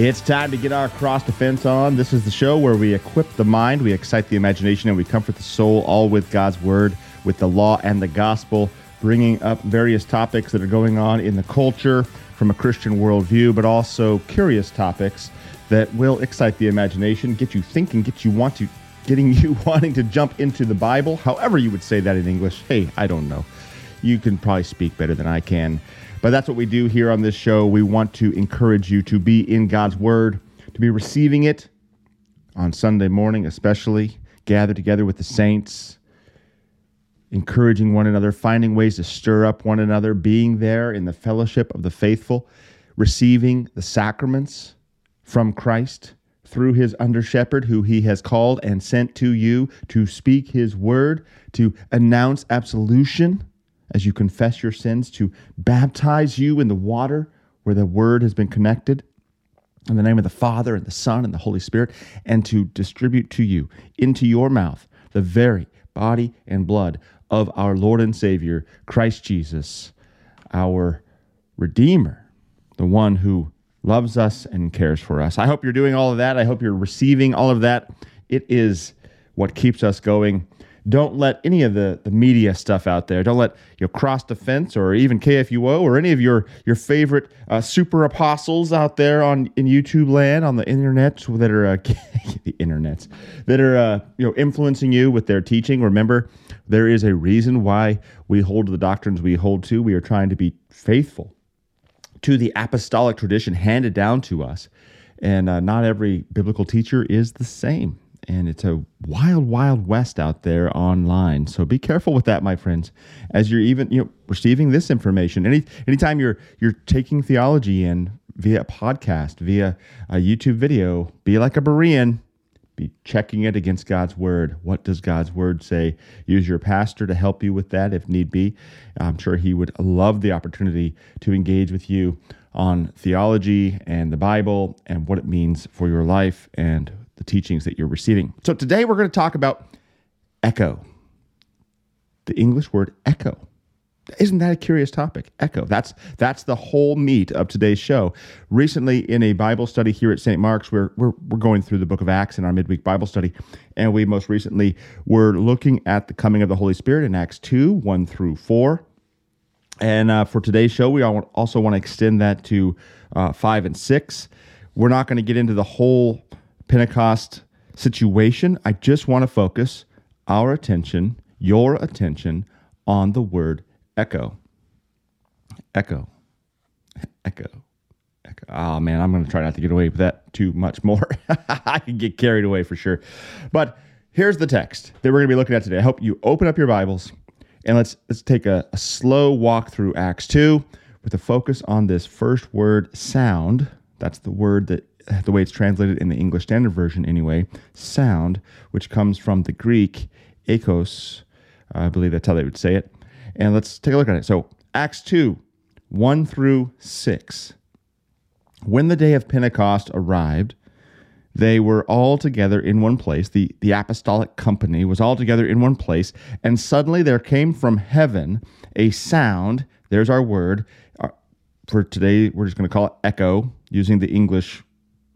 It's time to get our cross defense on. This is the show where we equip the mind, we excite the imagination, and we comfort the soul, all with God's word, with the law and the gospel, bringing up various topics that are going on in the culture from a Christian worldview, but also curious topics that will excite the imagination, get you thinking, get you want to, getting you wanting to jump into the Bible, however you would say that in English. Hey, I don't know. You can probably speak better than I can. But that's what we do here on this show. We want to encourage you to be in God's Word, to be receiving it on Sunday morning, especially, gather together with the saints, encouraging one another, finding ways to stir up one another, being there in the fellowship of the faithful, receiving the sacraments from Christ through his under shepherd, who he has called and sent to you to speak his word, to announce absolution as you confess your sins, to baptize you in the water where the word has been connected. In the name of the Father and the Son and the Holy Spirit, and to distribute to you into your mouth the very body and blood of our Lord and Savior, Christ Jesus, our Redeemer, the one who loves us and cares for us. I hope you're doing all of that. I hope you're receiving all of that. It is what keeps us going don't let any of the, the media stuff out there. Don't let your cross defense or even KFUO or any of your your favorite uh, super apostles out there on in YouTube land on the internet that are uh, the internets that are uh, you know influencing you with their teaching. Remember, there is a reason why we hold to the doctrines we hold to. We are trying to be faithful to the apostolic tradition handed down to us, and uh, not every biblical teacher is the same and it's a wild, wild west out there online. So be careful with that, my friends, as you're even you know receiving this information. Any anytime you're you're taking theology in via a podcast, via a YouTube video, be like a Berean. Be checking it against God's word. What does God's word say? Use your pastor to help you with that if need be. I'm sure he would love the opportunity to engage with you on theology and the Bible and what it means for your life and the teachings that you're receiving. So today we're going to talk about echo, the English word echo. Isn't that a curious topic? Echo. That's that's the whole meat of today's show. Recently, in a Bible study here at St. Mark's, we're, we're, we're going through the book of Acts in our midweek Bible study. And we most recently were looking at the coming of the Holy Spirit in Acts 2 1 through 4. And uh, for today's show, we also want to extend that to uh, 5 and 6. We're not going to get into the whole Pentecost situation, I just want to focus our attention, your attention, on the word echo. Echo. Echo. Echo. Oh man, I'm going to try not to get away with that too much more. I can get carried away for sure. But here's the text that we're going to be looking at today. I hope you open up your Bibles and let's let's take a, a slow walk through Acts 2 with a focus on this first word sound. That's the word that the way it's translated in the English Standard Version anyway, sound, which comes from the Greek ekos. I believe that's how they would say it. And let's take a look at it. So, Acts 2 1 through 6. When the day of Pentecost arrived, they were all together in one place. The, the apostolic company was all together in one place. And suddenly there came from heaven a sound. There's our word. Uh, for today, we're just going to call it echo, using the English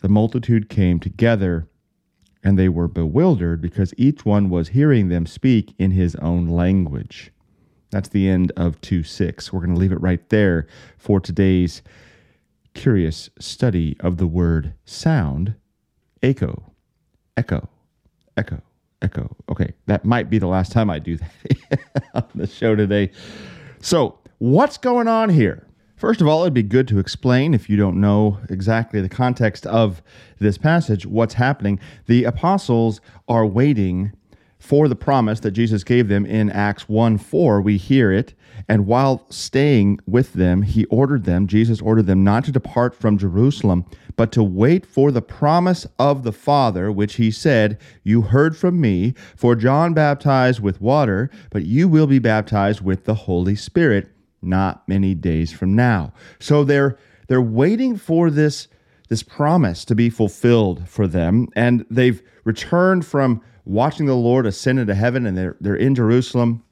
the multitude came together, and they were bewildered because each one was hearing them speak in his own language. That's the end of 2 6. We're going to leave it right there for today's curious study of the word sound echo, echo, echo, echo. Okay, that might be the last time I do that on the show today. So, what's going on here? First of all, it'd be good to explain, if you don't know exactly the context of this passage, what's happening. The apostles are waiting for the promise that Jesus gave them in Acts 1 4, we hear it. And while staying with them, he ordered them, Jesus ordered them not to depart from Jerusalem, but to wait for the promise of the Father, which he said, You heard from me, for John baptized with water, but you will be baptized with the Holy Spirit not many days from now. So they're they're waiting for this this promise to be fulfilled for them, and they've returned from watching the Lord ascend into heaven, and they're, they're in Jerusalem.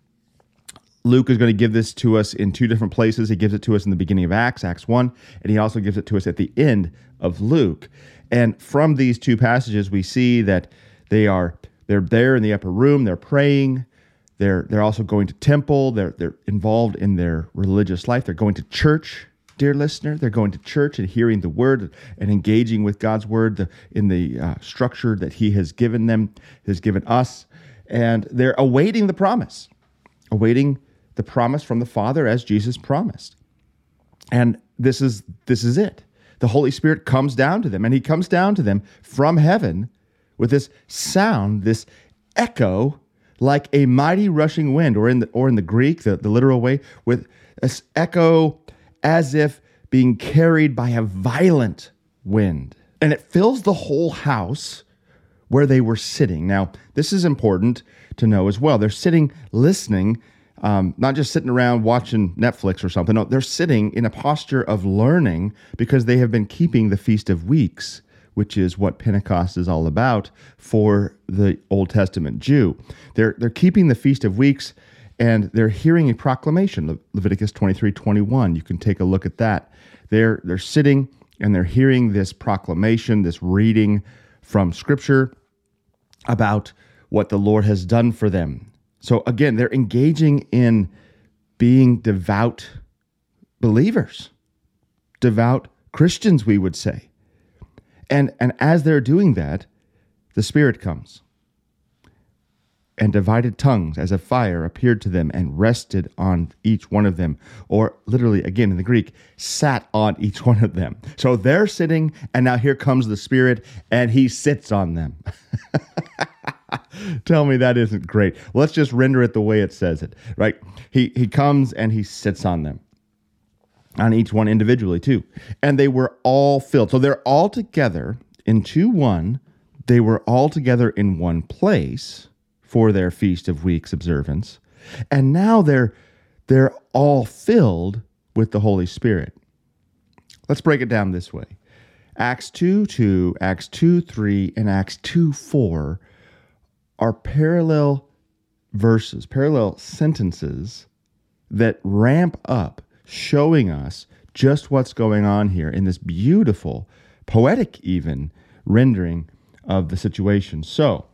Luke is going to give this to us in two different places. He gives it to us in the beginning of Acts, Acts 1, and he also gives it to us at the end of Luke. And from these two passages, we see that they are they're there in the upper room, they're praying, they're they're also going to temple, they're they're involved in their religious life, they're going to church, dear listener. They're going to church and hearing the word and engaging with God's word in the uh, structure that He has given them, has given us. And they're awaiting the promise, awaiting the promise from the Father as Jesus promised. And this is this is it. The Holy Spirit comes down to them, and He comes down to them from heaven with this sound, this echo, like a mighty rushing wind, or in the or in the Greek, the, the literal way, with this echo as if being carried by a violent wind. And it fills the whole house where they were sitting. Now, this is important to know as well. They're sitting listening, um, not just sitting around watching Netflix or something. No, they're sitting in a posture of learning because they have been keeping the Feast of Weeks, which is what Pentecost is all about for the Old Testament Jew. They're, they're keeping the Feast of Weeks and they're hearing a proclamation, Le- Leviticus 23 21. You can take a look at that. They're, they're sitting and they're hearing this proclamation, this reading from Scripture about what the Lord has done for them. So again, they're engaging in being devout believers, devout Christians, we would say. And, and as they're doing that, the Spirit comes and divided tongues as a fire appeared to them and rested on each one of them. Or literally, again in the Greek, sat on each one of them. So they're sitting, and now here comes the Spirit, and he sits on them. Tell me that isn't great. Let's just render it the way it says it, right? He, he comes and he sits on them, on each one individually, too. And they were all filled. So they're all together into one. They were all together in one place for their Feast of Weeks observance. And now they're they're all filled with the Holy Spirit. Let's break it down this way. Acts 2 2, Acts 2 3, and Acts 2 4 are parallel verses, parallel sentences that ramp up, showing us just what's going on here in this beautiful, poetic even rendering of the situation. So,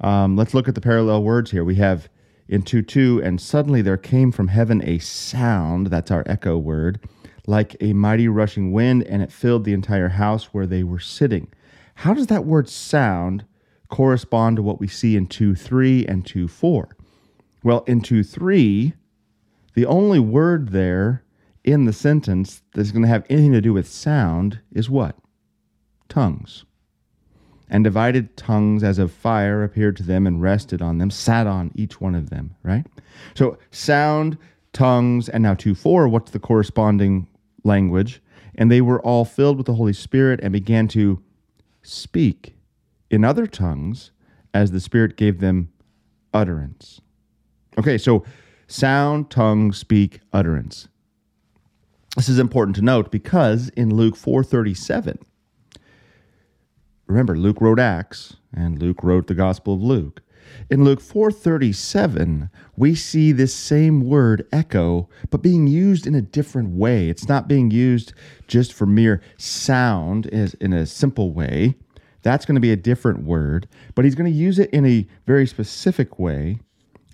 um, let's look at the parallel words here. We have in 2 2, and suddenly there came from heaven a sound, that's our echo word, like a mighty rushing wind, and it filled the entire house where they were sitting. How does that word sound correspond to what we see in 2 3 and 2 4? Well, in 2 3, the only word there in the sentence that's going to have anything to do with sound is what? Tongues and divided tongues as of fire appeared to them and rested on them, sat on each one of them, right? So sound, tongues, and now 2 4, what's the corresponding language? And they were all filled with the Holy Spirit and began to speak in other tongues as the Spirit gave them utterance. Okay, so sound, tongue, speak, utterance. This is important to note because in Luke 437, remember Luke wrote Acts and Luke wrote the Gospel of Luke. In Luke 4:37, we see this same word echo but being used in a different way. It's not being used just for mere sound in a simple way. That's going to be a different word, but he's going to use it in a very specific way.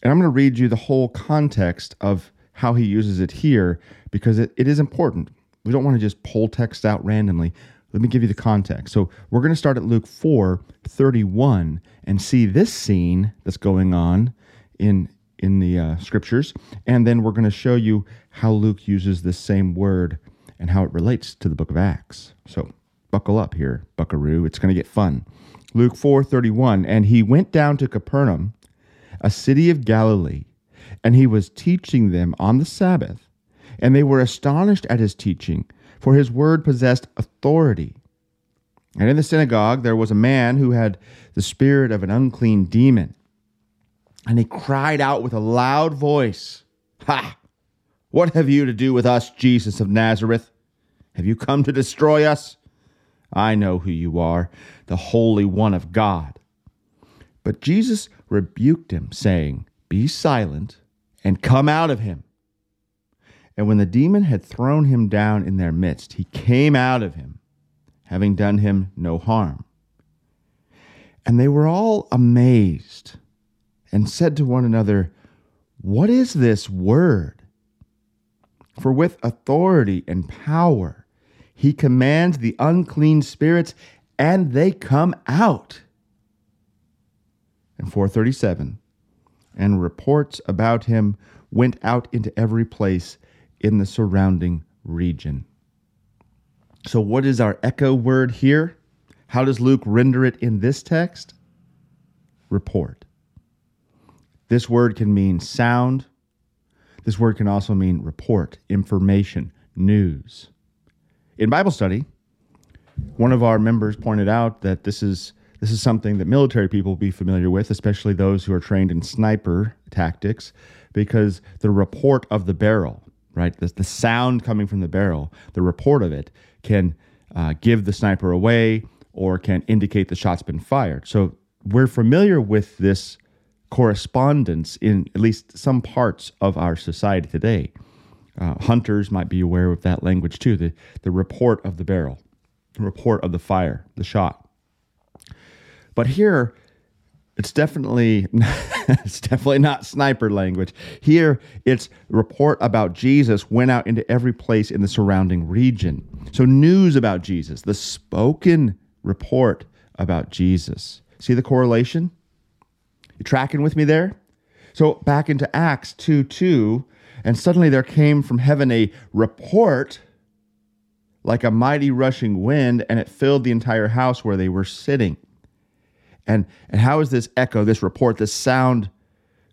And I'm going to read you the whole context of how he uses it here because it, it is important. We don't want to just pull text out randomly. Let me give you the context. So we're going to start at Luke 4 31 and see this scene that's going on in in the uh, scriptures, and then we're going to show you how Luke uses this same word and how it relates to the book of Acts. So buckle up here, buckaroo. It's going to get fun. Luke 4 31, and he went down to Capernaum, a city of Galilee, and he was teaching them on the Sabbath. And they were astonished at his teaching, for his word possessed authority. And in the synagogue there was a man who had the spirit of an unclean demon. And he cried out with a loud voice, Ha! What have you to do with us, Jesus of Nazareth? Have you come to destroy us? I know who you are, the Holy One of God. But Jesus rebuked him, saying, Be silent and come out of him. And when the demon had thrown him down in their midst, he came out of him, having done him no harm. And they were all amazed and said to one another, What is this word? For with authority and power he commands the unclean spirits, and they come out. And 437 and reports about him went out into every place in the surrounding region. So, what is our echo word here? How does Luke render it in this text? Report. This word can mean sound. This word can also mean report, information, news. In Bible study, one of our members pointed out that this is this is something that military people will be familiar with, especially those who are trained in sniper tactics, because the report of the barrel, right, the, the sound coming from the barrel, the report of it can uh, give the sniper away or can indicate the shot's been fired. So we're familiar with this correspondence in at least some parts of our society today. Uh, hunters might be aware of that language too the, the report of the barrel, the report of the fire, the shot. But here, it's definitely it's definitely not sniper language. Here, it's report about Jesus went out into every place in the surrounding region. So news about Jesus, the spoken report about Jesus. See the correlation? You tracking with me there? So back into Acts 2 2, and suddenly there came from heaven a report like a mighty rushing wind, and it filled the entire house where they were sitting. And, and how is this echo, this report, this sound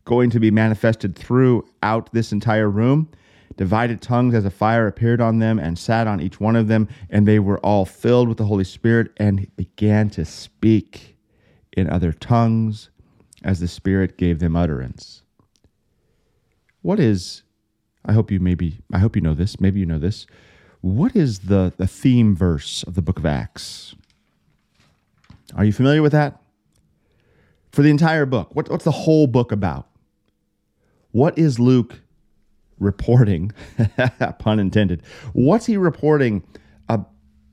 going to be manifested throughout this entire room? Divided tongues as a fire appeared on them and sat on each one of them, and they were all filled with the Holy Spirit and began to speak in other tongues as the Spirit gave them utterance. What is, I hope you maybe, I hope you know this, maybe you know this. What is the, the theme verse of the book of Acts? Are you familiar with that? For the entire book. What, what's the whole book about? What is Luke reporting? pun intended. What's he reporting ab-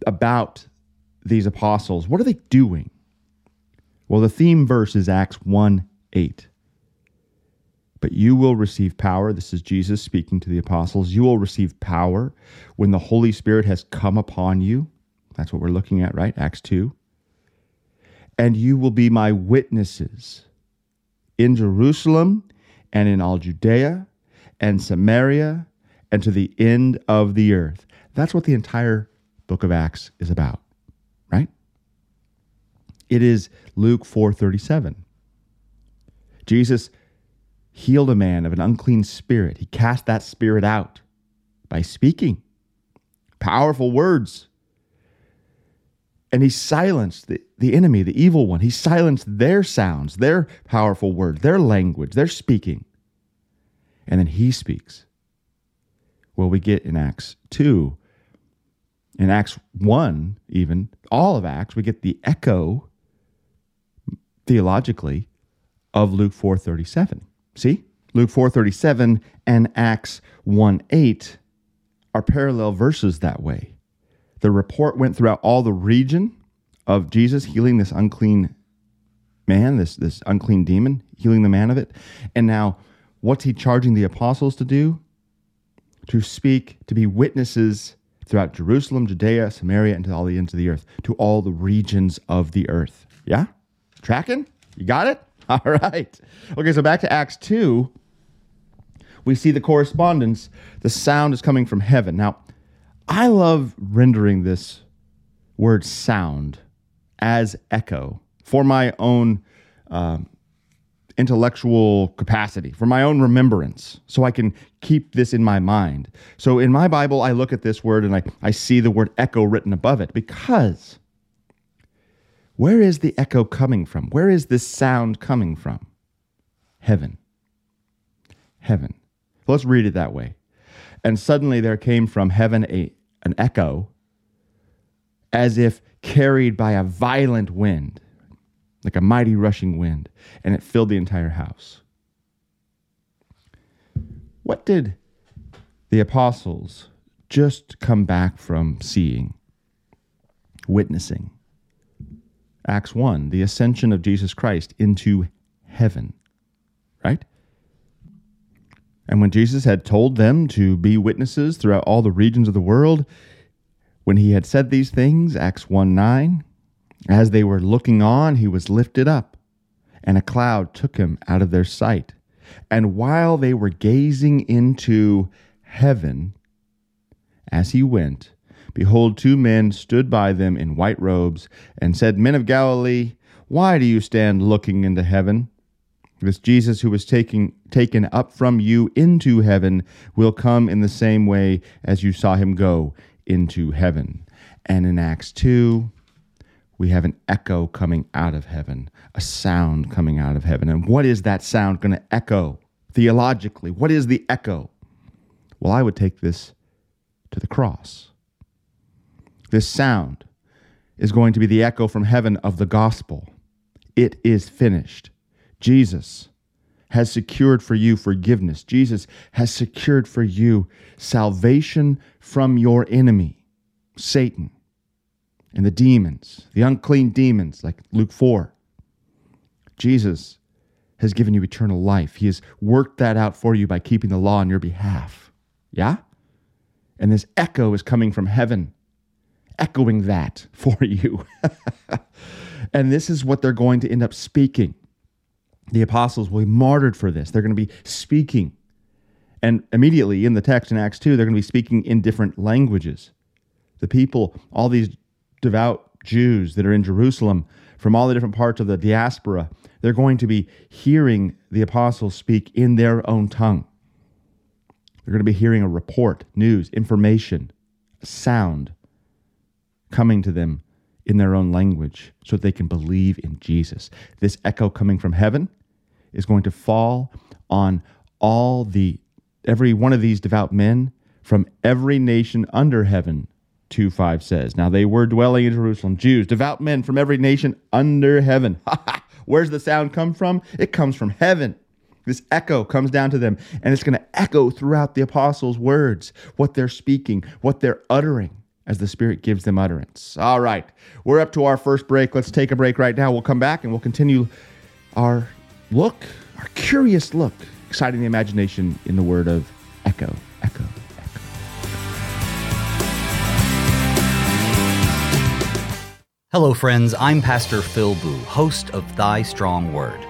about these apostles? What are they doing? Well, the theme verse is Acts 1 8. But you will receive power. This is Jesus speaking to the apostles. You will receive power when the Holy Spirit has come upon you. That's what we're looking at, right? Acts 2 and you will be my witnesses in Jerusalem and in all Judea and Samaria and to the end of the earth. That's what the entire book of Acts is about, right? It is Luke 4:37. Jesus healed a man of an unclean spirit. He cast that spirit out by speaking powerful words and he silenced the, the enemy, the evil one. He silenced their sounds, their powerful words, their language, their speaking. And then he speaks. Well, we get in Acts 2, in Acts 1, even, all of Acts, we get the echo theologically of Luke 4:37. See? Luke 4:37 and Acts 1:8 are parallel verses that way. The report went throughout all the region of Jesus healing this unclean man, this, this unclean demon, healing the man of it. And now, what's he charging the apostles to do? To speak, to be witnesses throughout Jerusalem, Judea, Samaria, and to all the ends of the earth, to all the regions of the earth. Yeah? Tracking? You got it? All right. Okay, so back to Acts 2. We see the correspondence. The sound is coming from heaven. Now, I love rendering this word sound as echo for my own uh, intellectual capacity, for my own remembrance, so I can keep this in my mind. So in my Bible, I look at this word and I, I see the word echo written above it because where is the echo coming from? Where is this sound coming from? Heaven. Heaven. Let's read it that way. And suddenly there came from heaven a, an echo as if carried by a violent wind like a mighty rushing wind, and it filled the entire house. What did the apostles just come back from seeing, witnessing? Acts 1, the ascension of Jesus Christ into heaven? And when Jesus had told them to be witnesses throughout all the regions of the world, when he had said these things, Acts 1 9, as they were looking on, he was lifted up, and a cloud took him out of their sight. And while they were gazing into heaven as he went, behold, two men stood by them in white robes and said, Men of Galilee, why do you stand looking into heaven? This Jesus who was taking, taken up from you into heaven will come in the same way as you saw him go into heaven. And in Acts 2, we have an echo coming out of heaven, a sound coming out of heaven. And what is that sound going to echo theologically? What is the echo? Well, I would take this to the cross. This sound is going to be the echo from heaven of the gospel. It is finished. Jesus has secured for you forgiveness. Jesus has secured for you salvation from your enemy, Satan and the demons, the unclean demons, like Luke 4. Jesus has given you eternal life. He has worked that out for you by keeping the law on your behalf. Yeah? And this echo is coming from heaven, echoing that for you. and this is what they're going to end up speaking. The apostles will be martyred for this. They're going to be speaking. And immediately in the text in Acts 2, they're going to be speaking in different languages. The people, all these devout Jews that are in Jerusalem from all the different parts of the diaspora, they're going to be hearing the apostles speak in their own tongue. They're going to be hearing a report, news, information, sound coming to them in their own language so that they can believe in Jesus. This echo coming from heaven is going to fall on all the every one of these devout men from every nation under heaven 2 5 says, Now they were dwelling in Jerusalem, Jews, devout men from every nation under heaven. Where's the sound come from? It comes from heaven. This echo comes down to them, and it's going to echo throughout the apostles' words, what they're speaking, what they're uttering as the Spirit gives them utterance. All right, we're up to our first break. Let's take a break right now. We'll come back and we'll continue our look, our curious look, exciting the imagination in the word of echo, echo. Echo. Hello, friends. I'm Pastor Phil Booe, host of Thy Strong Word.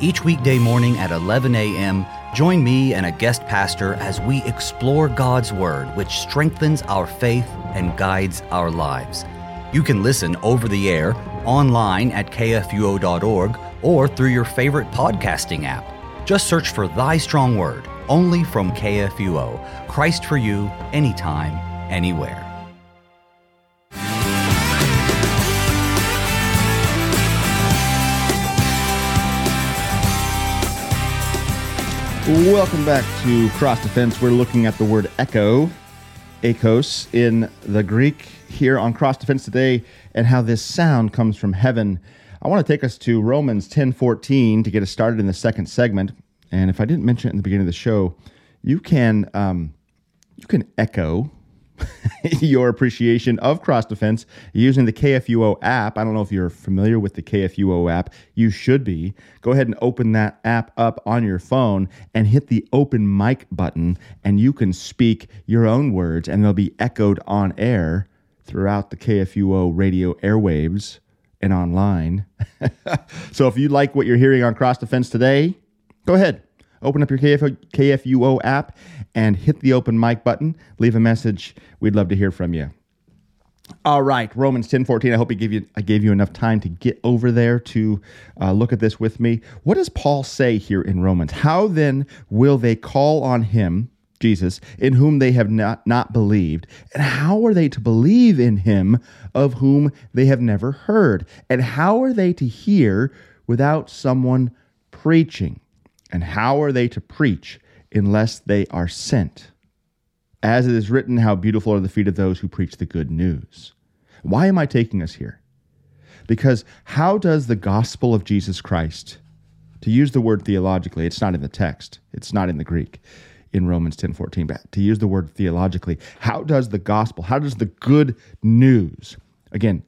Each weekday morning at 11 a.m., join me and a guest pastor as we explore God's Word, which strengthens our faith and guides our lives. You can listen over the air, online at kfuo.org, or through your favorite podcasting app. Just search for Thy Strong Word, only from KFUO. Christ for you, anytime, anywhere. Welcome back to Cross Defense. We're looking at the word echo, ekos, in the Greek here on Cross Defense today, and how this sound comes from heaven. I want to take us to Romans 10:14 to get us started in the second segment. And if I didn't mention it in the beginning of the show, you can um, you can echo your appreciation of cross defense using the KFUO app. I don't know if you're familiar with the KFUO app. You should be. Go ahead and open that app up on your phone and hit the open mic button, and you can speak your own words, and they'll be echoed on air throughout the KFUO radio airwaves and online. so if you like what you're hearing on Cross Defense today, go ahead Open up your KF- KFUO app and hit the open mic button. Leave a message. We'd love to hear from you. All right, Romans ten fourteen. I hope I gave you I gave you enough time to get over there to uh, look at this with me. What does Paul say here in Romans? How then will they call on him, Jesus, in whom they have not not believed? And how are they to believe in him of whom they have never heard? And how are they to hear without someone preaching? And how are they to preach unless they are sent? As it is written, how beautiful are the feet of those who preach the good news. Why am I taking us here? Because how does the gospel of Jesus Christ, to use the word theologically, it's not in the text, it's not in the Greek in Romans 10 14, but to use the word theologically, how does the gospel, how does the good news, again,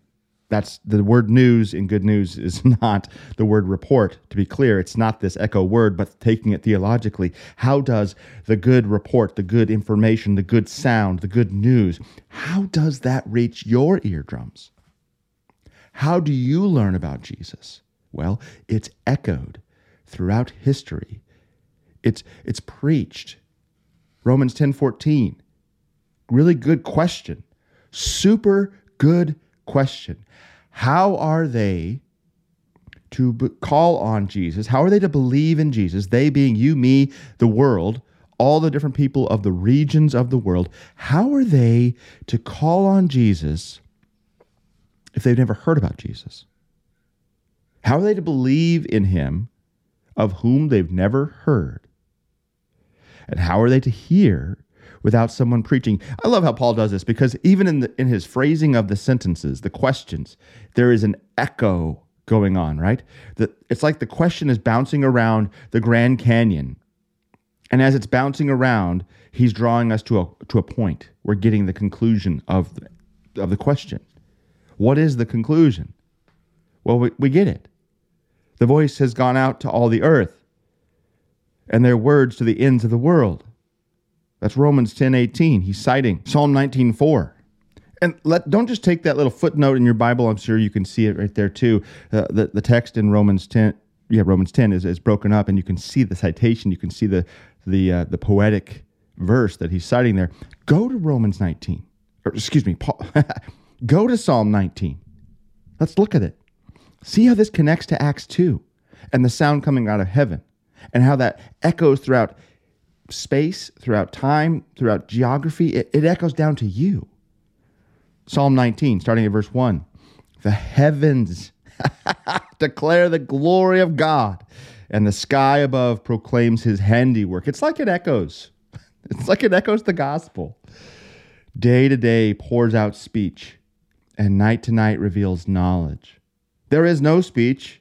that's the word news in good news is not the word report to be clear. It's not this echo word but taking it theologically how does the good report the good information the good sound the good news how does that reach your eardrums? How do you learn about jesus? Well it's echoed throughout history. It's it's preached romans 10:14. really good question super good question. How are they to b- call on Jesus? How are they to believe in Jesus? They being you, me, the world, all the different people of the regions of the world. How are they to call on Jesus if they've never heard about Jesus? How are they to believe in him of whom they've never heard? And how are they to hear without someone preaching. I love how Paul does this because even in the, in his phrasing of the sentences, the questions, there is an echo going on, right? That it's like the question is bouncing around the Grand Canyon. And as it's bouncing around, he's drawing us to a to a point. We're getting the conclusion of the, of the question. What is the conclusion? Well, we, we get it. The voice has gone out to all the earth, and their words to the ends of the world. That's Romans 10 18. He's citing Psalm 19 4. And let, don't just take that little footnote in your Bible. I'm sure you can see it right there too. Uh, the, the text in Romans 10, yeah, Romans 10 is, is broken up, and you can see the citation. You can see the the uh, the poetic verse that he's citing there. Go to Romans 19, or excuse me, Paul. go to Psalm 19. Let's look at it. See how this connects to Acts 2 and the sound coming out of heaven, and how that echoes throughout space, throughout time, throughout geography. It, it echoes down to you. Psalm 19, starting at verse 1. The heavens declare the glory of God, and the sky above proclaims his handiwork. It's like it echoes. It's like it echoes the gospel. Day to day pours out speech, and night to night reveals knowledge. There is no speech,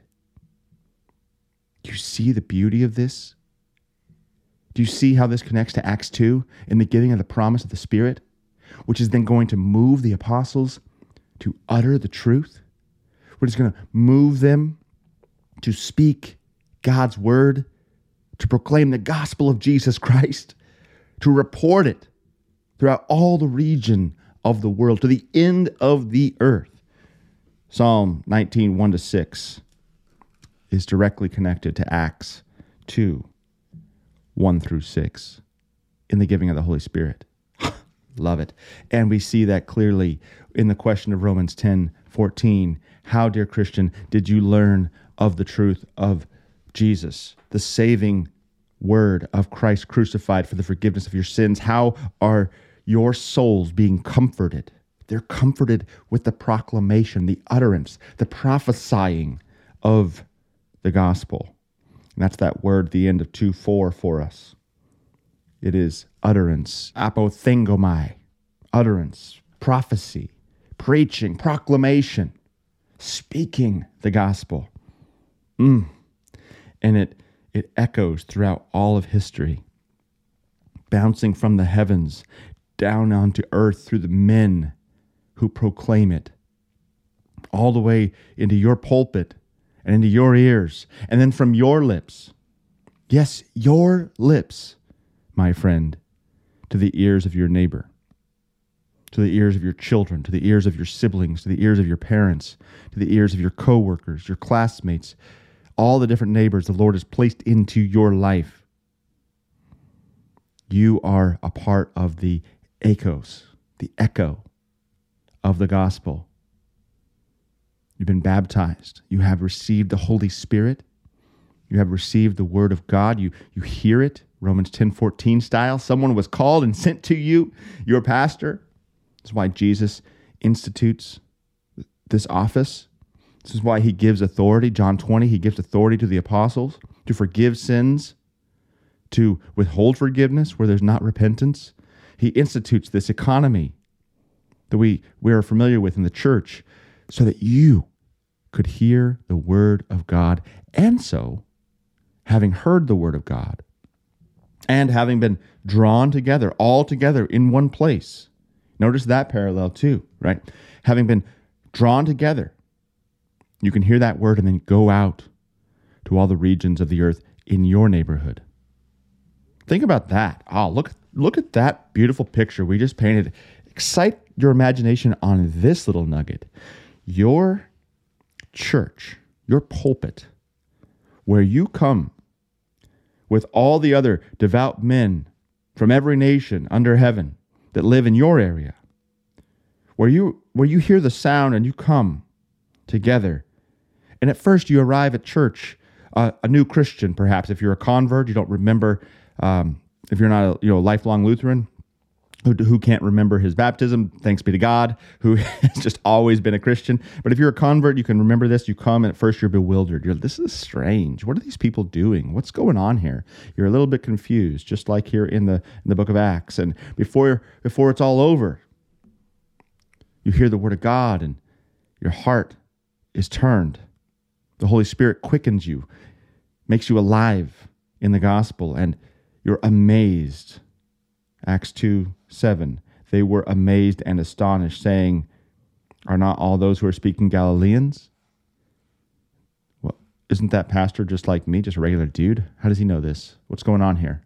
Do you see the beauty of this? Do you see how this connects to Acts 2 in the giving of the promise of the Spirit, which is then going to move the apostles to utter the truth? Which is going to move them to speak God's word, to proclaim the gospel of Jesus Christ, to report it throughout all the region of the world, to the end of the earth. Psalm 19, 1 to 6 is directly connected to Acts 2, 1 through 6 in the giving of the Holy Spirit. Love it. And we see that clearly in the question of Romans 10 14. How, dear Christian, did you learn of the truth of Jesus, the saving word of Christ crucified for the forgiveness of your sins? How are your souls being comforted? They're comforted with the proclamation, the utterance, the prophesying of the gospel. And that's that word, the end of 2 4 for us. It is utterance, apothengomai, utterance, prophecy, preaching, proclamation, speaking the gospel. Mm. And it, it echoes throughout all of history, bouncing from the heavens down onto earth through the men who proclaim it. all the way into your pulpit and into your ears, and then from your lips. Yes, your lips, my friend, to the ears of your neighbor, to the ears of your children, to the ears of your siblings, to the ears of your parents, to the ears of your coworkers, your classmates, all the different neighbors the Lord has placed into your life. You are a part of the echoes, the echo of the gospel. You've been baptized. You have received the Holy Spirit. You have received the word of God. You, you hear it, Romans 10 14 style. Someone was called and sent to you, your pastor. That's why Jesus institutes this office. This is why he gives authority. John 20, he gives authority to the apostles to forgive sins, to withhold forgiveness where there's not repentance. He institutes this economy that we, we are familiar with in the church so that you could hear the word of God. And so, having heard the word of God and having been drawn together, all together in one place, notice that parallel too, right? Having been drawn together, you can hear that word and then go out to all the regions of the earth in your neighborhood. Think about that. Oh, look, look at that beautiful picture we just painted. Excite your imagination on this little nugget. Your church, your pulpit, where you come with all the other devout men from every nation under heaven that live in your area, where you, where you hear the sound and you come together. And at first, you arrive at church, uh, a new Christian, perhaps. If you're a convert, you don't remember. Um, if you're not a you know lifelong Lutheran, who, who can't remember his baptism, thanks be to God, who has just always been a Christian. But if you're a convert, you can remember this. You come and at first you're bewildered. You're this is strange. What are these people doing? What's going on here? You're a little bit confused, just like here in the in the book of Acts. And before before it's all over, you hear the word of God and your heart is turned. The Holy Spirit quickens you, makes you alive in the gospel, and you're amazed. Acts 2 7. They were amazed and astonished, saying, Are not all those who are speaking Galileans? Well, isn't that pastor just like me, just a regular dude? How does he know this? What's going on here?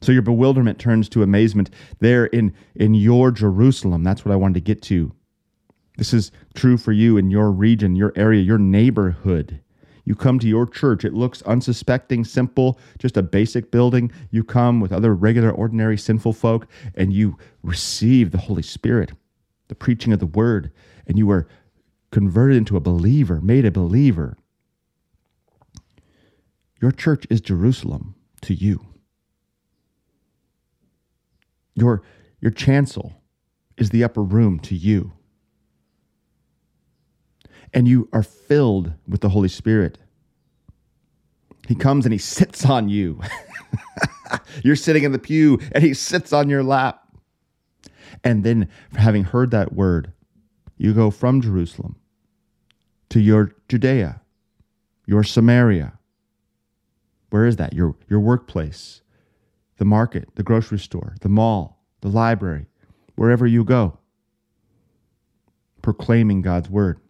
So your bewilderment turns to amazement there in, in your Jerusalem. That's what I wanted to get to. This is true for you in your region, your area, your neighborhood. You come to your church, it looks unsuspecting, simple, just a basic building. You come with other regular, ordinary, sinful folk, and you receive the Holy Spirit, the preaching of the word, and you are converted into a believer, made a believer. Your church is Jerusalem to you. Your, your chancel is the upper room to you and you are filled with the Holy Spirit. He comes and he sits on you. You're sitting in the pew and he sits on your lap. And then, having heard that word, you go from Jerusalem to your Judea, your Samaria. Where is that? Your, your workplace, the market, the grocery store, the mall, the library, wherever you go, proclaiming God's word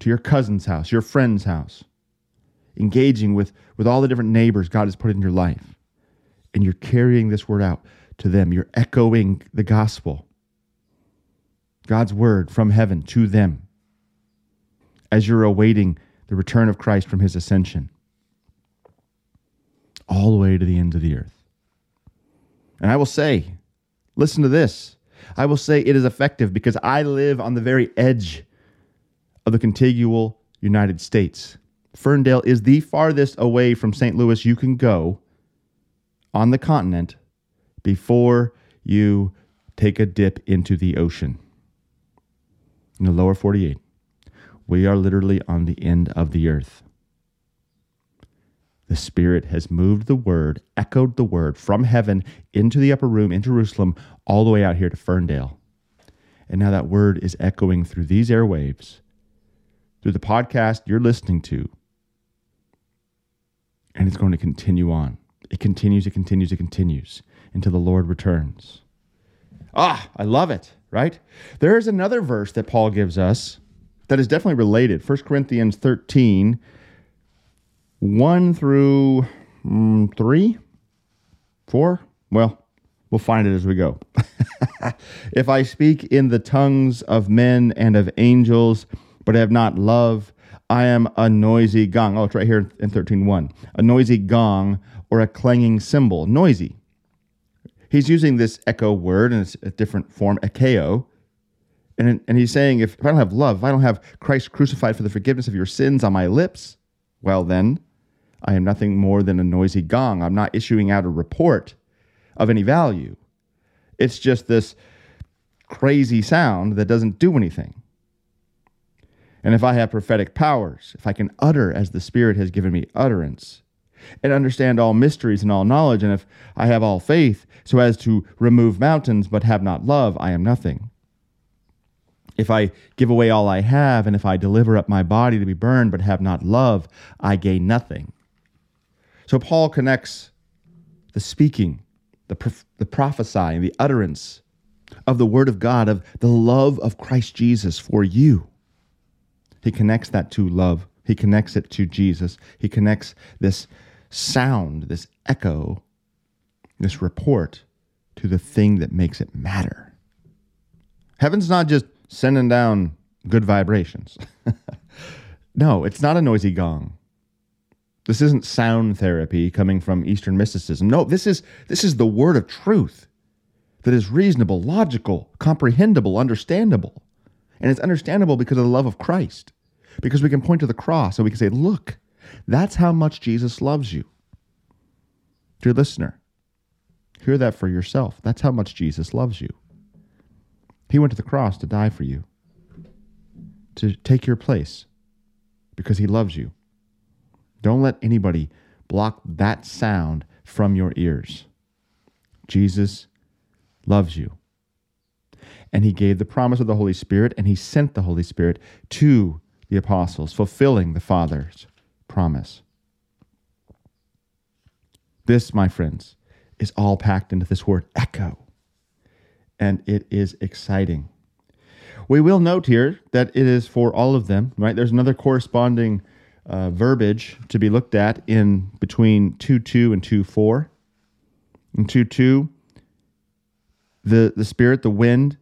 to your cousin's house, your friend's house, engaging with, with all the different neighbors God has put in your life. And you're carrying this word out to them. You're echoing the gospel, God's word from heaven to them as you're awaiting the return of Christ from his ascension, all the way to the ends of the earth. And I will say, listen to this. I will say it is effective because I live on the very edge of the contiguous United States. Ferndale is the farthest away from St. Louis you can go on the continent before you take a dip into the ocean. In the lower 48, we are literally on the end of the earth. The Spirit has moved the word, echoed the word from heaven into the upper room in Jerusalem, all the way out here to Ferndale. And now that word is echoing through these airwaves through the podcast you're listening to. And it's going to continue on. It continues, it continues, it continues until the Lord returns. Ah, I love it, right? There is another verse that Paul gives us that is definitely related. 1 Corinthians 13, 1 through mm, 3, 4. Well, we'll find it as we go. if I speak in the tongues of men and of angels, but I have not love, I am a noisy gong. Oh, it's right here in 13.1. A noisy gong or a clanging cymbal. Noisy. He's using this echo word in a different form, ekeo. And, and he's saying, if, if I don't have love, if I don't have Christ crucified for the forgiveness of your sins on my lips, well, then I am nothing more than a noisy gong. I'm not issuing out a report of any value. It's just this crazy sound that doesn't do anything. And if I have prophetic powers, if I can utter as the Spirit has given me utterance, and understand all mysteries and all knowledge, and if I have all faith, so as to remove mountains but have not love, I am nothing. If I give away all I have, and if I deliver up my body to be burned but have not love, I gain nothing. So Paul connects the speaking, the, prof- the prophesying, the utterance of the word of God, of the love of Christ Jesus for you. He connects that to love. He connects it to Jesus. He connects this sound, this echo, this report to the thing that makes it matter. Heaven's not just sending down good vibrations. no, it's not a noisy gong. This isn't sound therapy coming from Eastern mysticism. No, this is this is the word of truth that is reasonable, logical, comprehensible, understandable. And it's understandable because of the love of Christ. Because we can point to the cross and we can say, look, that's how much Jesus loves you. Dear listener, hear that for yourself. That's how much Jesus loves you. He went to the cross to die for you, to take your place, because he loves you. Don't let anybody block that sound from your ears. Jesus loves you. And he gave the promise of the Holy Spirit, and he sent the Holy Spirit to the apostles, fulfilling the Father's promise. This, my friends, is all packed into this word echo, and it is exciting. We will note here that it is for all of them, right? There's another corresponding uh, verbiage to be looked at in between 2 2 and 2 4. In 2 2, the, the Spirit, the wind,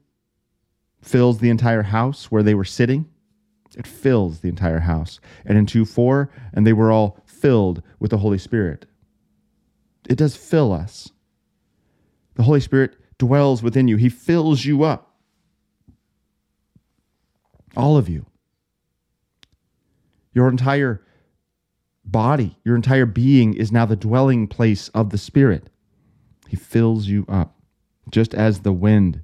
fills the entire house where they were sitting. It fills the entire house. And in 2 4, and they were all filled with the Holy Spirit. It does fill us. The Holy Spirit dwells within you, He fills you up. All of you. Your entire body, your entire being is now the dwelling place of the Spirit. He fills you up, just as the wind,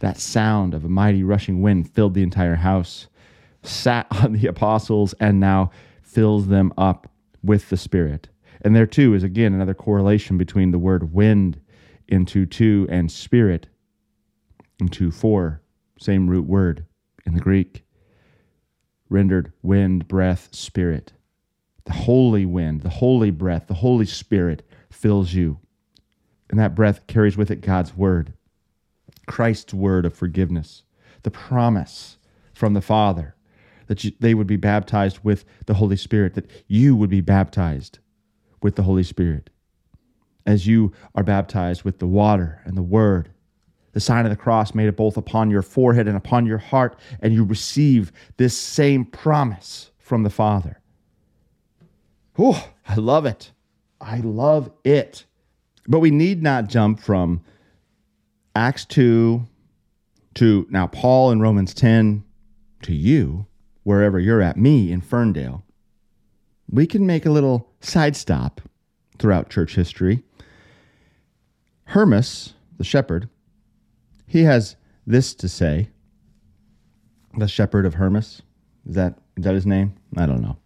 that sound of a mighty rushing wind, filled the entire house sat on the apostles and now fills them up with the Spirit. And there too is again another correlation between the word wind into two and spirit into four, same root word in the Greek, rendered wind, breath, spirit. The holy wind, the holy breath, the Holy Spirit fills you. And that breath carries with it God's word, Christ's word of forgiveness, the promise from the Father that you, they would be baptized with the Holy Spirit, that you would be baptized with the Holy Spirit. As you are baptized with the water and the word, the sign of the cross made it both upon your forehead and upon your heart, and you receive this same promise from the Father. Oh, I love it. I love it. But we need not jump from Acts 2 to now Paul in Romans 10 to you wherever you're at, me in Ferndale, we can make a little side stop throughout church history. Hermas, the shepherd, he has this to say. The shepherd of Hermas, is that, is that his name? I don't know.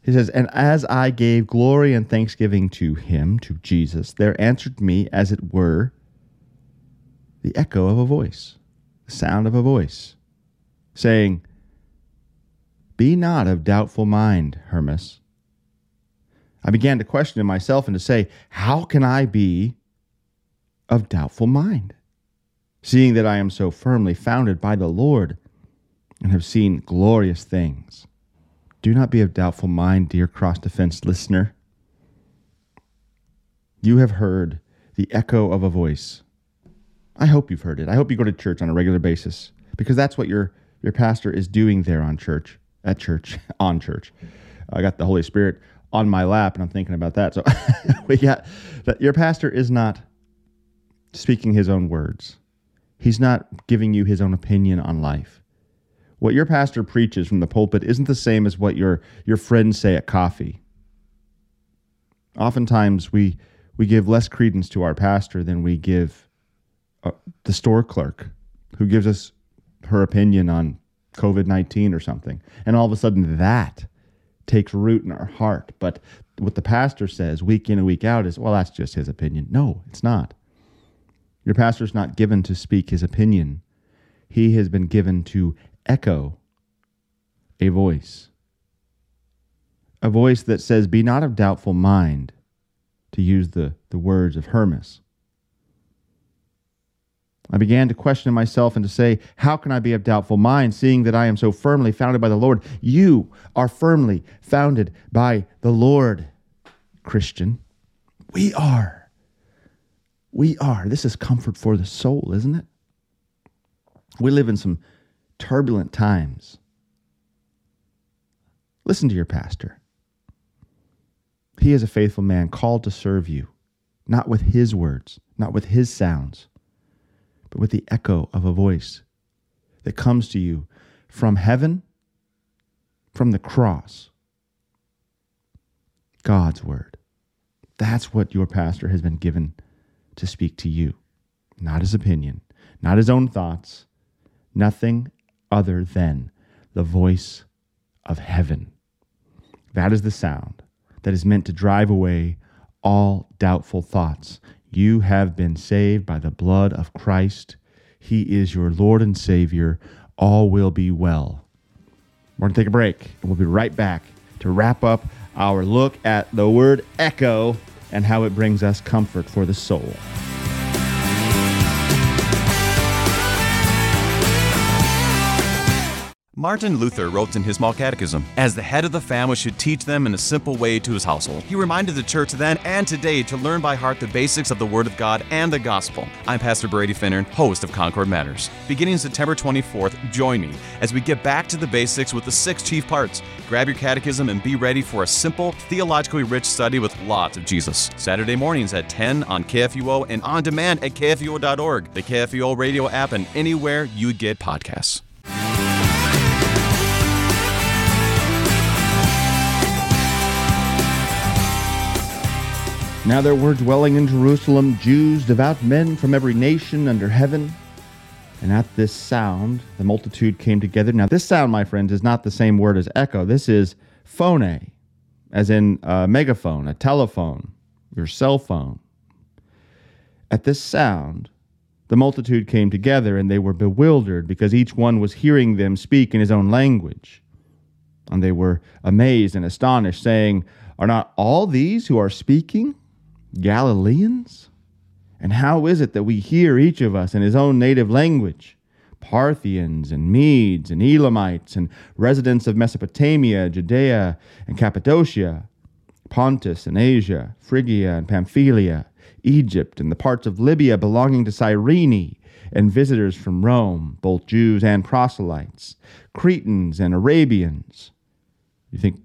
He says, And as I gave glory and thanksgiving to him, to Jesus, there answered me, as it were, the echo of a voice, the sound of a voice, saying, be not of doubtful mind, Hermas. I began to question myself and to say, How can I be of doubtful mind, seeing that I am so firmly founded by the Lord and have seen glorious things. Do not be of doubtful mind, dear cross defense listener. You have heard the echo of a voice. I hope you've heard it. I hope you go to church on a regular basis because that's what your, your pastor is doing there on church, at church, on church. I got the Holy Spirit on my lap and I'm thinking about that. So we got that your pastor is not speaking his own words. He's not giving you his own opinion on life. What your pastor preaches from the pulpit isn't the same as what your, your friends say at coffee. Oftentimes, we, we give less credence to our pastor than we give uh, the store clerk who gives us her opinion on COVID 19 or something. And all of a sudden, that takes root in our heart. But what the pastor says week in and week out is, well, that's just his opinion. No, it's not. Your pastor's not given to speak his opinion, he has been given to echo a voice. A voice that says, Be not of doubtful mind, to use the, the words of Hermas. I began to question myself and to say, How can I be of doubtful mind, seeing that I am so firmly founded by the Lord? You are firmly founded by the Lord, Christian. We are. We are. This is comfort for the soul, isn't it? We live in some turbulent times. Listen to your pastor. He is a faithful man called to serve you, not with his words, not with his sounds, but with the echo of a voice that comes to you from heaven, from the cross. God's word. That's what your pastor has been given to speak to you, not his opinion, not his own thoughts, nothing other than the voice of heaven. That is the sound that is meant to drive away all doubtful thoughts. You have been saved by the blood of Christ. He is your Lord and Savior. All will be well. We're going to take a break, and we'll be right back to wrap up our look at the word echo and how it brings us comfort for the soul. Martin Luther wrote in his Small Catechism, as the head of the family should teach them in a simple way to his household. He reminded the church then and today to learn by heart the basics of the Word of God and the Gospel. I'm Pastor Brady Finnern, host of Concord Matters. Beginning September 24th, join me as we get back to the basics with the six chief parts. Grab your catechism and be ready for a simple, theologically rich study with lots of Jesus. Saturday mornings at 10 on KFUO and on demand at KFUO.org, the KFUO radio app, and anywhere you get podcasts. Now there were dwelling in Jerusalem Jews, devout men from every nation under heaven. And at this sound, the multitude came together. Now, this sound, my friends, is not the same word as echo. This is phone, as in a megaphone, a telephone, your cell phone. At this sound, the multitude came together, and they were bewildered because each one was hearing them speak in his own language. And they were amazed and astonished, saying, Are not all these who are speaking Galileans? And how is it that we hear each of us in his own native language? Parthians and Medes and Elamites and residents of Mesopotamia, Judea and Cappadocia, Pontus and Asia, Phrygia and Pamphylia, Egypt and the parts of Libya belonging to Cyrene, and visitors from Rome, both Jews and proselytes, Cretans and Arabians. You think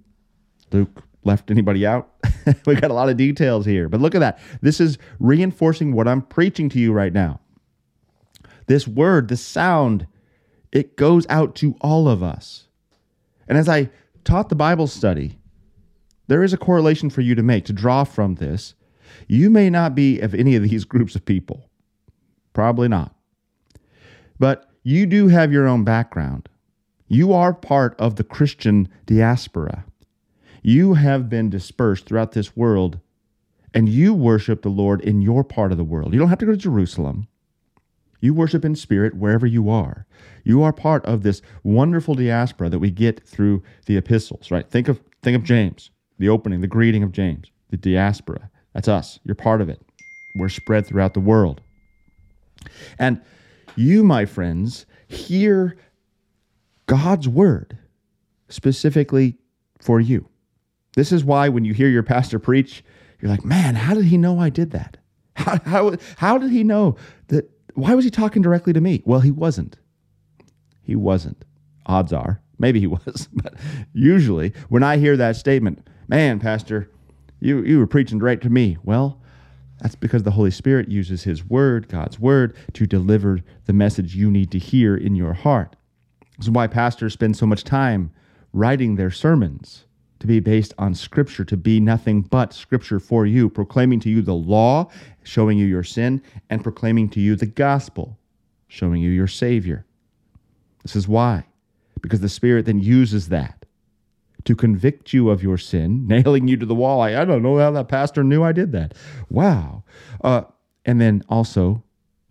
Luke left anybody out? we got a lot of details here. But look at that. This is reinforcing what I'm preaching to you right now. This word, this sound, it goes out to all of us. And as I taught the Bible study, there is a correlation for you to make, to draw from this. You may not be of any of these groups of people. Probably not. But you do have your own background. You are part of the Christian diaspora. You have been dispersed throughout this world, and you worship the Lord in your part of the world. You don't have to go to Jerusalem. You worship in spirit wherever you are. You are part of this wonderful diaspora that we get through the epistles, right? Think of think of James, the opening, the greeting of James, the diaspora. That's us. You're part of it. We're spread throughout the world. And you, my friends, hear God's word specifically for you. This is why when you hear your pastor preach, you're like, man, how did he know I did that? How, how, how did he know that? Why was he talking directly to me? Well, he wasn't. He wasn't. Odds are, maybe he was. But usually, when I hear that statement, man, Pastor, you, you were preaching right to me. Well, that's because the Holy Spirit uses His Word, God's Word, to deliver the message you need to hear in your heart. This is why pastors spend so much time writing their sermons to be based on Scripture, to be nothing but Scripture for you, proclaiming to you the law, showing you your sin, and proclaiming to you the gospel, showing you your Savior. This is why, because the Spirit then uses that to convict you of your sin, nailing you to the wall. I, I don't know how that pastor knew I did that. Wow. Uh, and then also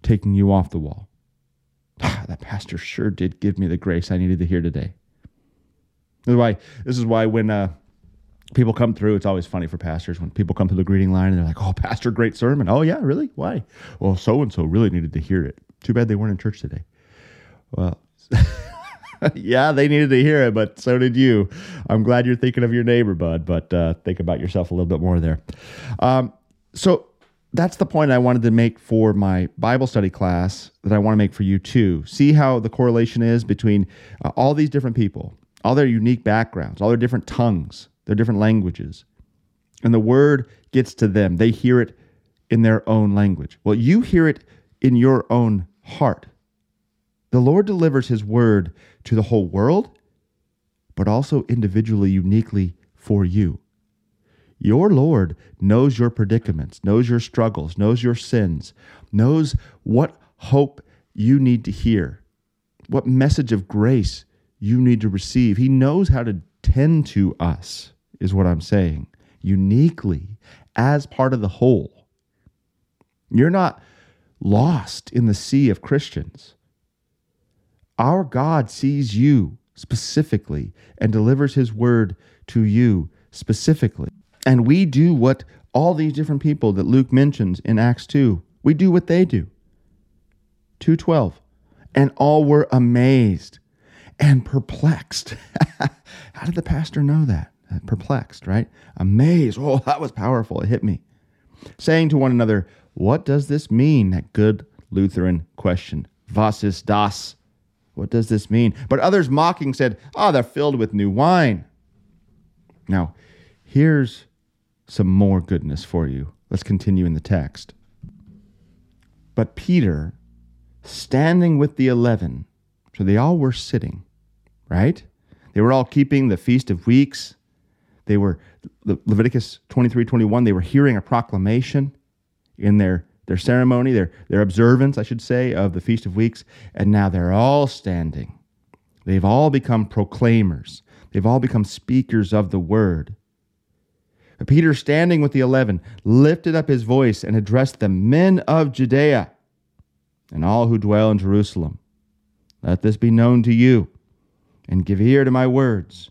taking you off the wall. that pastor sure did give me the grace I needed to hear today. This is why, this is why when uh, people come through, it's always funny for pastors when people come to the greeting line and they're like, "Oh, pastor, great sermon." Oh yeah, really? Why? Well, so and so really needed to hear it. Too bad they weren't in church today. Well, yeah, they needed to hear it, but so did you. I'm glad you're thinking of your neighbor, bud. But uh, think about yourself a little bit more there. Um, so that's the point I wanted to make for my Bible study class that I want to make for you too. See how the correlation is between uh, all these different people, all their unique backgrounds, all their different tongues, their different languages. And the word gets to them. They hear it in their own language. Well, you hear it in your own heart. The Lord delivers his word to the whole world, but also individually, uniquely for you. Your Lord knows your predicaments, knows your struggles, knows your sins, knows what hope you need to hear, what message of grace you need to receive. He knows how to tend to us, is what I'm saying, uniquely as part of the whole. You're not lost in the sea of Christians. Our God sees you specifically and delivers his word to you specifically. And we do what all these different people that Luke mentions in Acts 2, we do what they do. 212. And all were amazed and perplexed. How did the pastor know that? Perplexed, right? Amazed. Oh, that was powerful. It hit me. Saying to one another, What does this mean? That good Lutheran question. Was ist das? What does this mean? But others mocking said, Oh, they're filled with new wine. Now, here's some more goodness for you. Let's continue in the text. But Peter, standing with the eleven, so they all were sitting, right? They were all keeping the Feast of Weeks. They were, Leviticus 23 21, they were hearing a proclamation in their, their ceremony, their, their observance, I should say, of the Feast of Weeks. And now they're all standing. They've all become proclaimers, they've all become speakers of the word. Peter, standing with the eleven, lifted up his voice and addressed the men of Judea and all who dwell in Jerusalem. Let this be known to you and give ear to my words.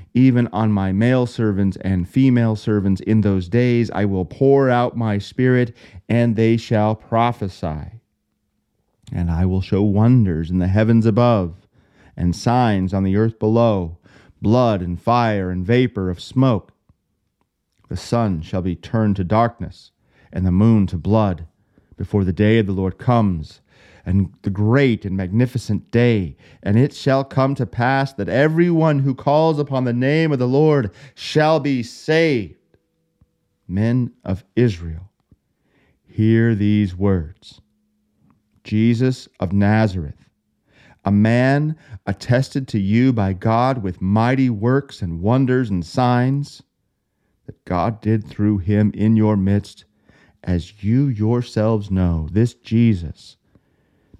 even on my male servants and female servants in those days I will pour out my spirit, and they shall prophesy. And I will show wonders in the heavens above, and signs on the earth below blood and fire and vapor of smoke. The sun shall be turned to darkness, and the moon to blood, before the day of the Lord comes and the great and magnificent day. And it shall come to pass that everyone who calls upon the name of the Lord shall be saved. Men of Israel, hear these words Jesus of Nazareth, a man attested to you by God with mighty works and wonders and signs that God did through him in your midst, as you yourselves know, this Jesus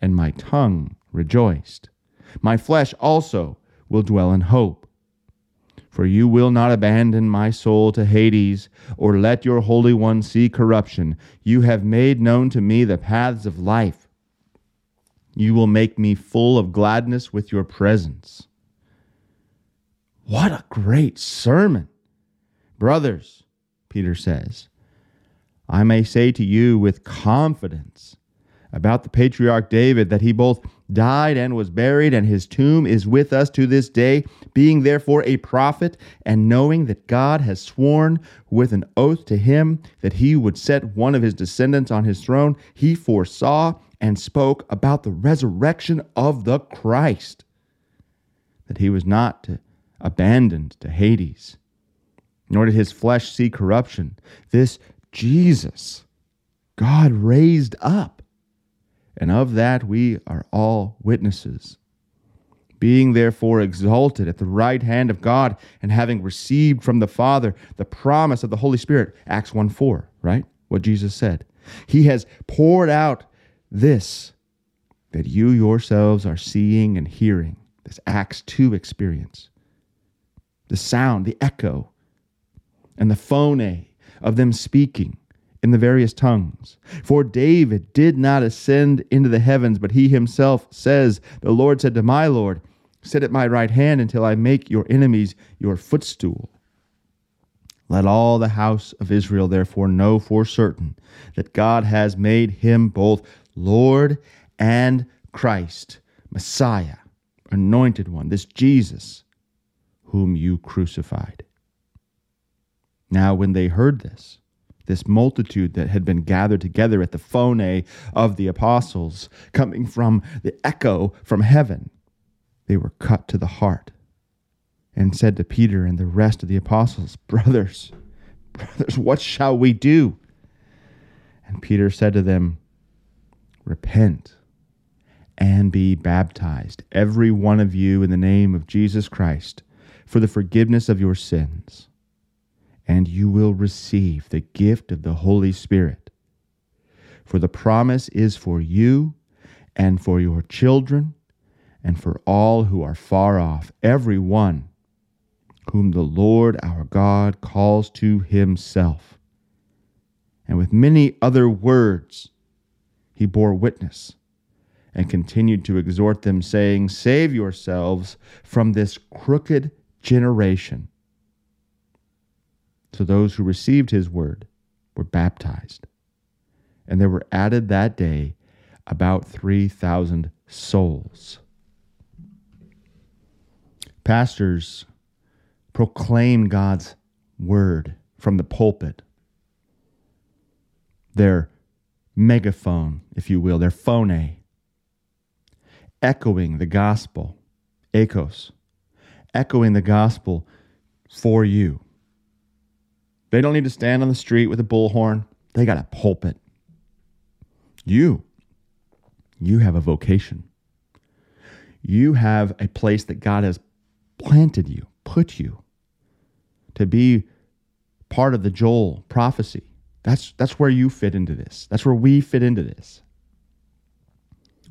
and my tongue rejoiced. My flesh also will dwell in hope. For you will not abandon my soul to Hades, or let your Holy One see corruption. You have made known to me the paths of life. You will make me full of gladness with your presence. What a great sermon. Brothers, Peter says, I may say to you with confidence about the patriarch David that he both died and was buried, and his tomb is with us to this day, being therefore a prophet, and knowing that God has sworn with an oath to him that he would set one of his descendants on his throne, he foresaw and spoke about the resurrection of the Christ, that he was not to abandoned to Hades, nor did his flesh see corruption. This Jesus God raised up, and of that we are all witnesses. Being therefore exalted at the right hand of God, and having received from the Father the promise of the Holy Spirit, Acts 1 4, right? What Jesus said. He has poured out this that you yourselves are seeing and hearing, this Acts 2 experience the sound, the echo, and the phone of them speaking in the various tongues. For David did not ascend into the heavens, but he himself says, The Lord said to my Lord, Sit at my right hand until I make your enemies your footstool. Let all the house of Israel therefore know for certain that God has made him both Lord and Christ, Messiah, anointed one, this Jesus whom you crucified. Now, when they heard this, this multitude that had been gathered together at the phone of the apostles, coming from the echo from heaven, they were cut to the heart and said to Peter and the rest of the apostles, Brothers, brothers, what shall we do? And Peter said to them, Repent and be baptized, every one of you, in the name of Jesus Christ for the forgiveness of your sins, and you will receive the gift of the Holy Spirit. For the promise is for you and for your children and for all who are far off, every one whom the Lord our God calls to himself. And with many other words he bore witness and continued to exhort them, saying, Save yourselves from this crooked generation. So those who received his word were baptized. And there were added that day about 3,000 souls. Pastors proclaim God's word from the pulpit. Their megaphone, if you will, their phone, echoing the gospel, echoes, echoing the gospel for you. They don't need to stand on the street with a bullhorn, they got a pulpit. You, you have a vocation. You have a place that God has planted you, put you to be part of the Joel prophecy. That's, that's where you fit into this. That's where we fit into this.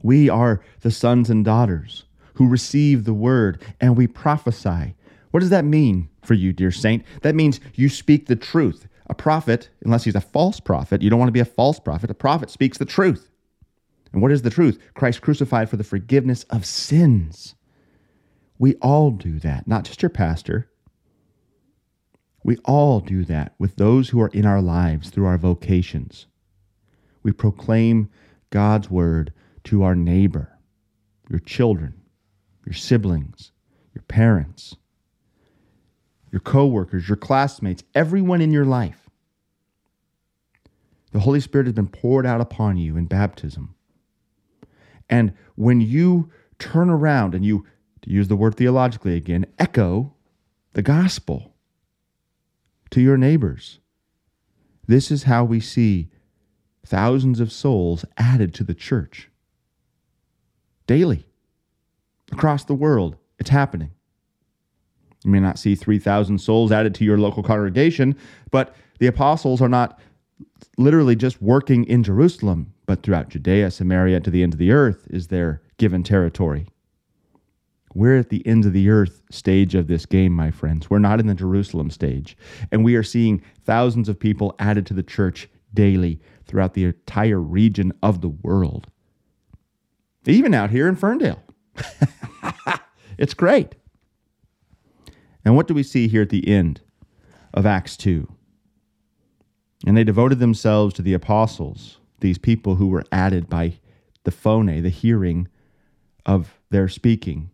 We are the sons and daughters who receive the word and we prophesy. What does that mean for you, dear saint? That means you speak the truth. A prophet, unless he's a false prophet, you don't want to be a false prophet. A prophet speaks the truth. And what is the truth? Christ crucified for the forgiveness of sins. We all do that, not just your pastor. We all do that with those who are in our lives through our vocations. We proclaim God's word to our neighbor, your children, your siblings, your parents, your coworkers, your classmates, everyone in your life. The Holy Spirit has been poured out upon you in baptism. And when you turn around and you, to use the word theologically again, echo the gospel, to your neighbors. This is how we see thousands of souls added to the church. Daily, across the world, it's happening. You may not see 3,000 souls added to your local congregation, but the apostles are not literally just working in Jerusalem, but throughout Judea, Samaria, to the end of the earth is their given territory. We're at the end of the earth stage of this game, my friends. We're not in the Jerusalem stage. And we are seeing thousands of people added to the church daily throughout the entire region of the world. Even out here in Ferndale. it's great. And what do we see here at the end of Acts 2? And they devoted themselves to the apostles, these people who were added by the phone, the hearing of their speaking,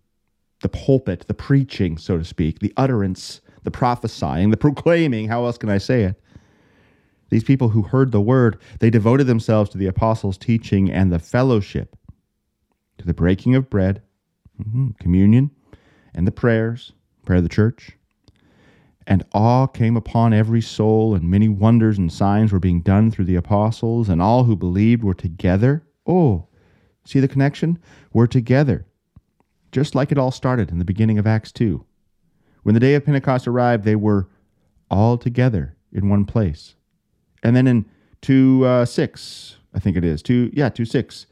the pulpit, the preaching, so to speak, the utterance, the prophesying, the proclaiming. How else can I say it? These people who heard the word, they devoted themselves to the apostles' teaching and the fellowship, to the breaking of bread, mm-hmm, communion, and the prayers, prayer of the church, and awe came upon every soul, and many wonders and signs were being done through the apostles, and all who believed were together. Oh, see the connection? We're together. Just like it all started in the beginning of Acts 2. When the day of Pentecost arrived, they were all together in one place. And then in 2 uh, 6, I think it is, 2, yeah, 2 6.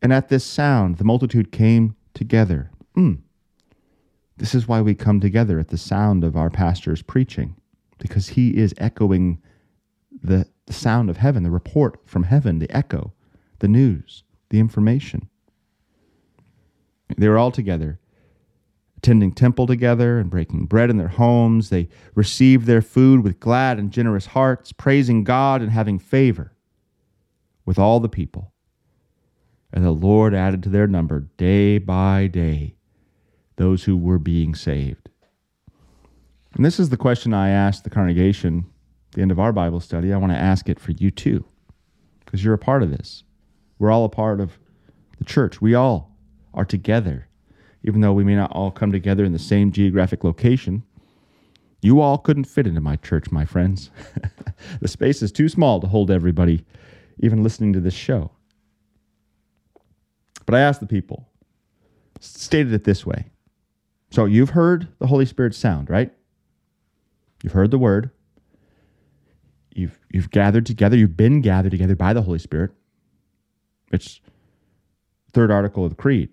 And at this sound, the multitude came together. Mm. This is why we come together at the sound of our pastor's preaching, because he is echoing the, the sound of heaven, the report from heaven, the echo, the news, the information. They were all together, attending temple together and breaking bread in their homes. They received their food with glad and generous hearts, praising God and having favor with all the people. And the Lord added to their number day by day those who were being saved. And this is the question I asked the congregation at the end of our Bible study. I want to ask it for you too, because you're a part of this. We're all a part of the church. We all are together, even though we may not all come together in the same geographic location. You all couldn't fit into my church, my friends. the space is too small to hold everybody, even listening to this show. But I asked the people, stated it this way so you've heard the Holy Spirit sound, right? You've heard the word. You've you've gathered together, you've been gathered together by the Holy Spirit. It's third article of the creed.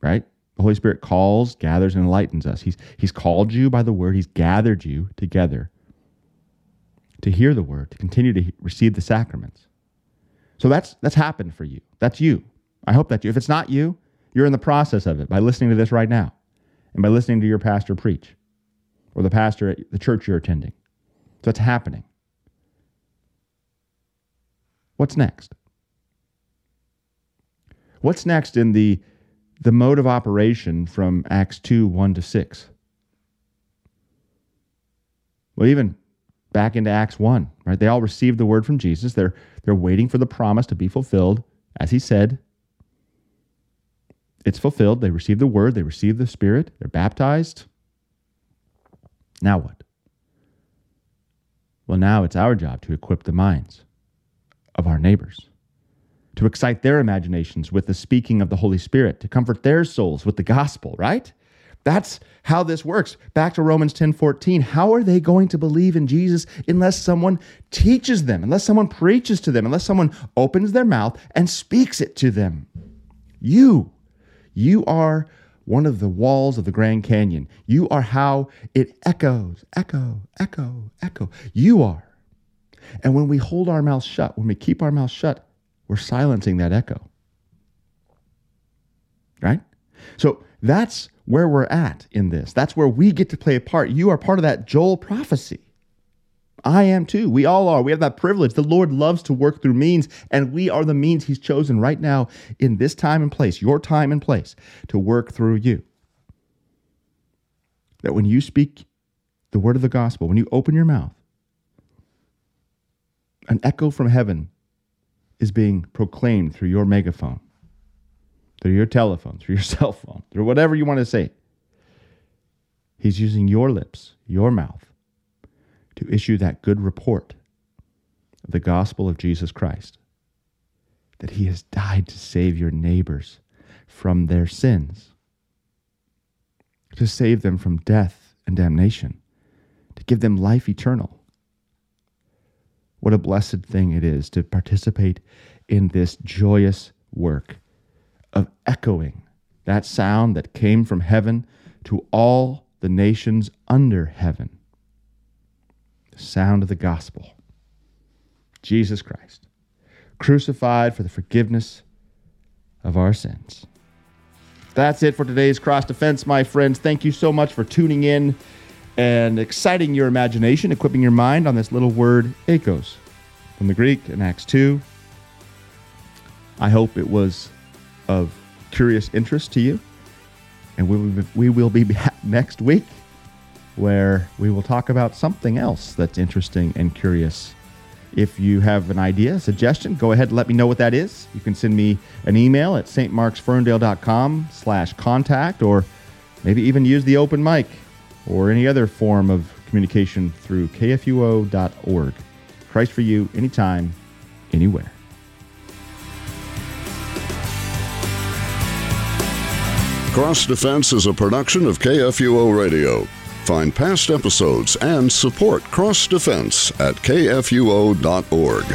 Right? The Holy Spirit calls, gathers, and enlightens us. He's, he's called you by the word, He's gathered you together to hear the word, to continue to receive the sacraments. So that's that's happened for you. That's you. I hope that you. If it's not you, you're in the process of it by listening to this right now and by listening to your pastor preach or the pastor at the church you're attending. So it's happening. What's next? What's next in the, the mode of operation from Acts 2 1 to 6? Well, even back into Acts 1, right? They all received the word from Jesus. They're, they're waiting for the promise to be fulfilled, as he said it's fulfilled. They receive the word, they receive the Spirit, they're baptized. Now what? Well, now it's our job to equip the minds of our neighbors, to excite their imaginations with the speaking of the Holy Spirit, to comfort their souls with the gospel, right? That's how this works. Back to Romans 10 14. How are they going to believe in Jesus unless someone teaches them, unless someone preaches to them, unless someone opens their mouth and speaks it to them? You you are one of the walls of the Grand Canyon. You are how it echoes, echo, echo, echo. You are. And when we hold our mouths shut, when we keep our mouths shut, we're silencing that echo. Right? So that's where we're at in this. That's where we get to play a part. You are part of that Joel prophecy. I am too. We all are. We have that privilege. The Lord loves to work through means, and we are the means He's chosen right now in this time and place, your time and place, to work through you. That when you speak the word of the gospel, when you open your mouth, an echo from heaven is being proclaimed through your megaphone, through your telephone, through your cell phone, through whatever you want to say. He's using your lips, your mouth to issue that good report of the gospel of Jesus Christ that he has died to save your neighbors from their sins, to save them from death and damnation, to give them life eternal. What a blessed thing it is to participate in this joyous work of echoing that sound that came from heaven to all the nations under heaven. Sound of the gospel. Jesus Christ, crucified for the forgiveness of our sins. That's it for today's cross defense, my friends. Thank you so much for tuning in and exciting your imagination, equipping your mind on this little word, oikos, from the Greek in Acts 2. I hope it was of curious interest to you. And we will be, we will be back next week where we will talk about something else that's interesting and curious. If you have an idea, suggestion, go ahead and let me know what that is. You can send me an email at stmarksferndale.com slash contact or maybe even use the open mic or any other form of communication through kfuo.org. Christ for you, anytime, anywhere. Cross Defense is a production of KFUO Radio. Find past episodes and support Cross Defense at kfuo.org.